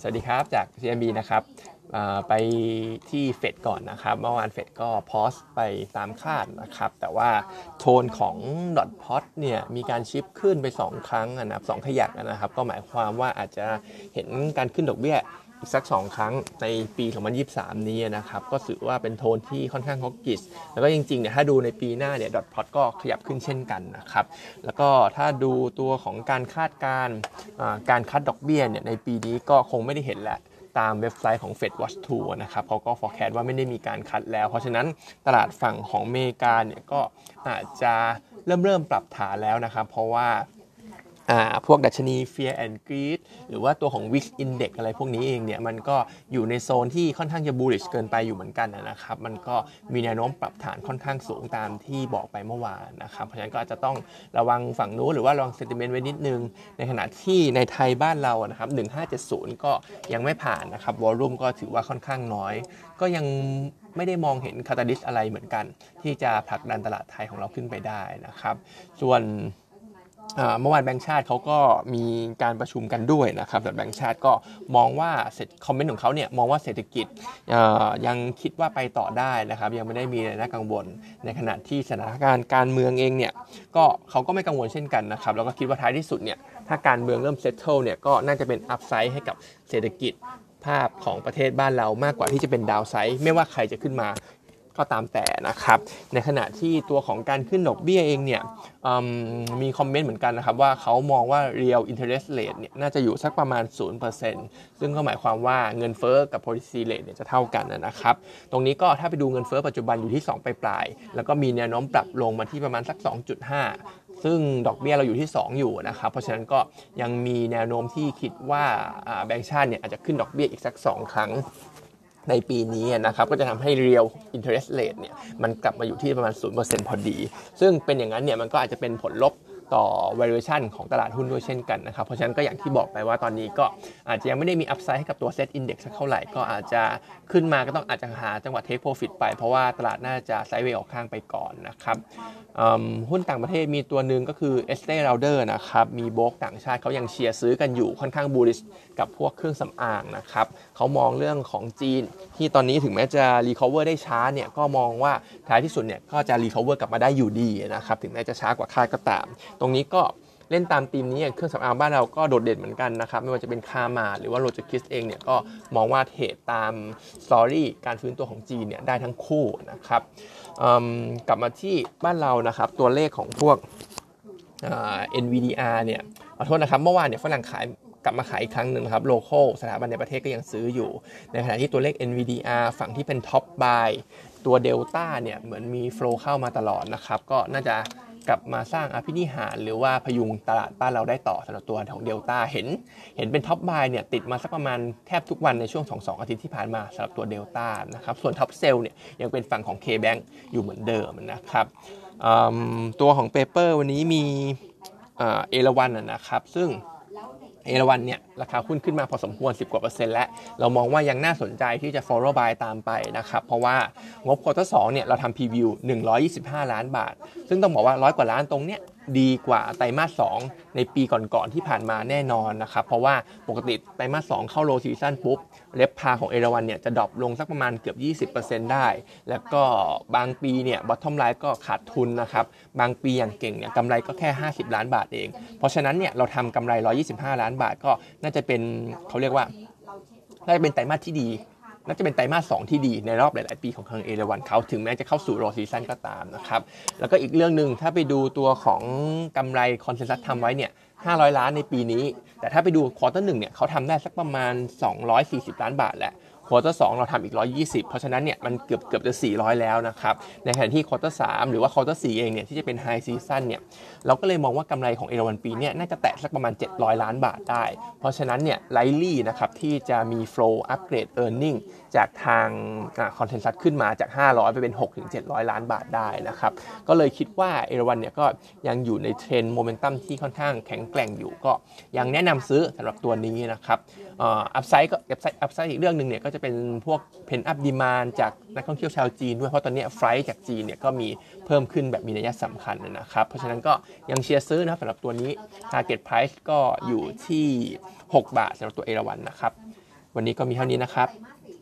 สวัสดีครับจาก CMB นะครับไปที่เฟดก่อนนะครับเมื่อวานเฟดก็พอสไปตามคาดนะครับ แต่ว่าโทนของดอทพอตเนี่ยมีการชิปขึ้นไป 2 ครั้งนะครับสขยักนะครับ ก็หมายความว่าอาจจะเห็นการขึ้นดอกเบี้ย อีกสัก 2 ครั้งในปี 2023 นี้นะครับ ก็ถือว่าเป็นโทนที่ค่อนข้างฮอกกิสแล้วก็จริงๆเนี่ยถ้าดูในปีหน้าเนี่ยดอทพอตก็ขยับขึ้นเช่นกันนะครับ แล้วก็ถ้าดูตัวของการคาดการการคัดดอกเบี้ยเนี่ยในปีนี้ก็คงไม่ได้เห็นแหละตามเว็บไซต์ของ Fed Watch 2นะครับเขาก็ forecast ว่าไม่ได้มีการคัดแล้ว เพราะฉะนั้นตลาดฝั่งของอเมริกาเนี่ยก็อาจจะเริ่มเริ่มปรับฐานแล้วนะครับ เพราะว่า พวกดัชนี Fear and Greed หรือว่าตัวของ Wix Index อะไรพวกนี้เองเนี่ย มันก็อยู่ในโซนที่ค่อนข้างจะ bullish เกินไปอยู่เหมือนกันนะครับ มันก็มีแนวโน้มปรับฐานค่อนข้างสูงตามที่บอกไปเมื่อวานนะครับ เพราะฉะนั้นก็อาจจะต้องระวังฝั่งนู้นหรือว่าระวัง sentiment ไว้นิดนึง ในขณะที่ในไทยบ้านเรานะครับ 1570 ก็ยังไม่ผ่านนะครับวอลลุ่มก็ถือว่าค่อนข้างน้อย ก็ยังไม่ได้มองเห็นคาตาลิสอะไรเหมือนกัน ที่จะผลักดันตลาดไทยของเราขึ้นไปได้นะครับ ส่วน เมื่อวานแบงค์ชาติเขาก็มีการประชุมกันด้วยนะครับแต่แบงค์ชาติก็มองว่าเสร็จคอมเมนต์ของเขาเนี่ยมองว่าเศรษฐกิจยังคิดว่าไปต่อได้นะครับ ยังไม่ได้มีอะไรน่ากังวล ในขณะที่สถานการณ์การเมืองเองเนี่ยก็เขาก็ไม่กังวลเช่นกันนะครับแล้วก็คิดว่าท้ายที่สุดเนี่ยถ้าการเมืองเริ่ม settle เนี่ยก็น่าจะเป็น upside ให้กับเศรษฐกิจภาพของประเทศบ้านเรามากกว่าที่จะเป็น downside ไม่ว่าใครจะขึ้นมา ก็ตามแต่นะครับ ในขณะที่ตัวของการขึ้นดอกเบี้ยเองเนี่ยมี comment เหมือนกันนะครับว่าเขามองว่า real interest rate เนี่ยน่าจะอยู่สักประมาณ 0%ซึ่งก็หมายความว่าเงินเฟ้อกับ policy rate เนี่ยจะเท่ากันนะครับ ตรงนี้ก็ถ้าไปดูเงินเฟ้อปัจจุบันอยู่ที่ 2 ปลายๆแล้วก็มีแนวโน้มปรับลงมาที่ประมาณสัก 2.5 ซึ่งดอกเบี้ยเราอยู่ที่ 2 อยู่นะครับ เพราะฉะนั้นก็ยังมีแนวโน้มที่คิดว่าแบงก์ชาติเนี่ยอาจจะขึ้นดอกเบี้ยอีกสัก 2 ครั้ง ในปีนี้นะครับก็จะทำให้ real interest rate เนี่ยมันกลับมาอยู่ที่ประมาณ 0%พอดี ซึ่งเป็นอย่างนั้นเนี่ยมันก็อาจจะเป็นผลลบ ต่อ valuation ของตลาดหุ้นด้วยเช่นกันนะครับ เพราะฉะนั้นก็อย่างที่บอกไปว่าตอนนี้ก็อาจจะยังไม่ได้มี upside ให้กับตัว set index สักเท่าไหร่ ก็อาจจะขึ้นมาก็ต้องอาจจะหาจังหวะ take profit ไป เพราะว่าตลาดน่าจะไซด์เวย์ออกข้างไปก่อนนะครับหุ้นต่างประเทศมีตัวหนึ่งก็คือ Estee Lauder นะครับ มีโบกต่างชาติเขายังเชียร์ซื้อกันอยู่ค่อนข้างบูริสกับพวกเครื่องสำอางนะครับเขามองเรื่องของจีน ที่ตอนนี้ถึงแม้จะ recover ได้ช้าเนี่ยก็มองว่าท้ายที่สุดเนี่ยก็จะ recover กลับมาได้อยู่ดีนะครับถึงแม้จะช้ากว่าคาดก็ตามตรงนี้ก็เล่นตามธีมนี้เครื่องสำอางบ้านเราก็โดดเด่นเหมือนกันนะครับ ไม่ว่าจะเป็นคาร์มาร์ทหรือว่าโรจูคิสเองเนี่ยก็มองว่า trade ตาม story การฟื้นตัวของจีนเนี่ยได้ทั้งคู่นะครับกลับมาที่บ้านเรานะครับ ตัวเลขของพวก NVDR เนี่ยขอโทษนะครับ เมื่อวานเนี่ยฝรั่งขายกลับมาขายอีกครั้งหนึ่งครับ local สถาบันในประเทศก็ยังซื้ออยู่ ในขณะที่ตัวเลข NVDR ฝั่งที่เป็น top buy ตัวเดลต้าเนี่ยเหมือนมี flow เข้ามาตลอดนะครับ ก็น่าจะ กลับมาสร้างอภินิหาร หรือว่าพยุงตลาดบ้านเราได้ต่อสำหรับตัวของเดลต้าเห็น เห็นเป็น top buy เนี่ยติดมาสักประมาณแทบทุกวันในช่วง 2 2 อาทิตย์ที่ผ่านมาสำหรับตัวเดลต้านะครับส่วน top sell เนี่ยยังเป็นฝั่งของ K-Bank อยู่เหมือนเดิมนะครับตัวของ paper วันนี้มีเอราวันนะครับซึ่ง เอราวันเนี่ยราคาหุ้นขึ้นมาพอสมควร 10 กว่าเปอร์เซ็นต์แล้ว เรามองว่ายังน่าสนใจที่จะ follow buy ตามไปนะครับ เพราะว่างบ quarter สองเนี่ยเราทำ preview 125 ล้านบาท ซึ่งต้องบอกว่าร้อยกว่าล้านตรงเนี้ย ดีกว่าไตรมาส2ในปีก่อนๆที่ผ่านมาแน่นอนนะครับ เพราะว่าปกติไตรมาส2เข้า low season ปุ๊บ RevPAR ของเอราวันเนี่ยจะ drop ลงสักประมาณเกือบ 20%ได้ แล้วก็บางปีเนี่ย bottom line ก็ขาดทุนนะครับ บางปีอย่างเก่งเนี่ยกำไรก็แค่ 50 ล้านบาทเอง เพราะฉะนั้นเนี่ยเราทำกำไร 125 ล้านบาทก็น่าจะเป็นเขาเรียกว่าน่าจะเป็นไตรมาสที่ดี น่าจะเป็นไตรมาสสองที่ดีในรอบหลาย ๆ ปีของทางเอราวันเขาถึงแม้จะเข้าสู่ low season ก็ตามนะครับ แล้วก็อีกเรื่องหนึ่งถ้าไปดูตัวของกำไร consensus ทำไว้เนี่ย500 ล้านในปีนี้ แต่ถ้าไปดู quarter หนึ่งเนี่ยเขาทำได้สักประมาณ 240 ล้านบาทแหละ quarter สองเราทำอีก 120 เพราะฉะนั้นเนี่ยมันเกือบเกือบจะ 400 แล้วนะครับ ในขณะที่ quarter สามหรือว่า quarter สี่เองเนี่ยที่จะเป็น high season เนี่ยเราก็เลยมองว่ากำไรของเอราวันปีเนี่ยน่าจะแตะสักประมาณ 700 ล้านบาทได้ เพราะฉะนั้นเนี่ยไลลี่นะครับที่จะมี flow upgrade earnings จากทาง consensus ขึ้นมาจาก 500 ไปเป็น6-700 ล้านบาทได้นะครับ ก็เลยคิดว่าเอราวันเนี่ยก็ยังอยู่ใน trend momentum ที่ค่อนข้างแข็งแกร่งอยู่ ก็ยังแนะนำซื้อสำหรับตัวนี้นะครับ upside ก็ upside อีกเรื่องหนึ่งเนี่ยก็จะเป็นพวก pent-up demand จากนักท่องเที่ยวชาวจีนด้วยเพราะตอนนี้ flight จากจีนเนี่ยก็มีเพิ่มขึ้นแบบมีนัยสำคัญนะครับ เพราะฉะนั้นก็ยังเชียร์ซื้อนะครับสำหรับตัวนี้ Target Price ก็อยู่ที่ 6 บาทสำหรับตัวเอราวันนะครับ วันนี้ก็มีเท่านี้นะครับ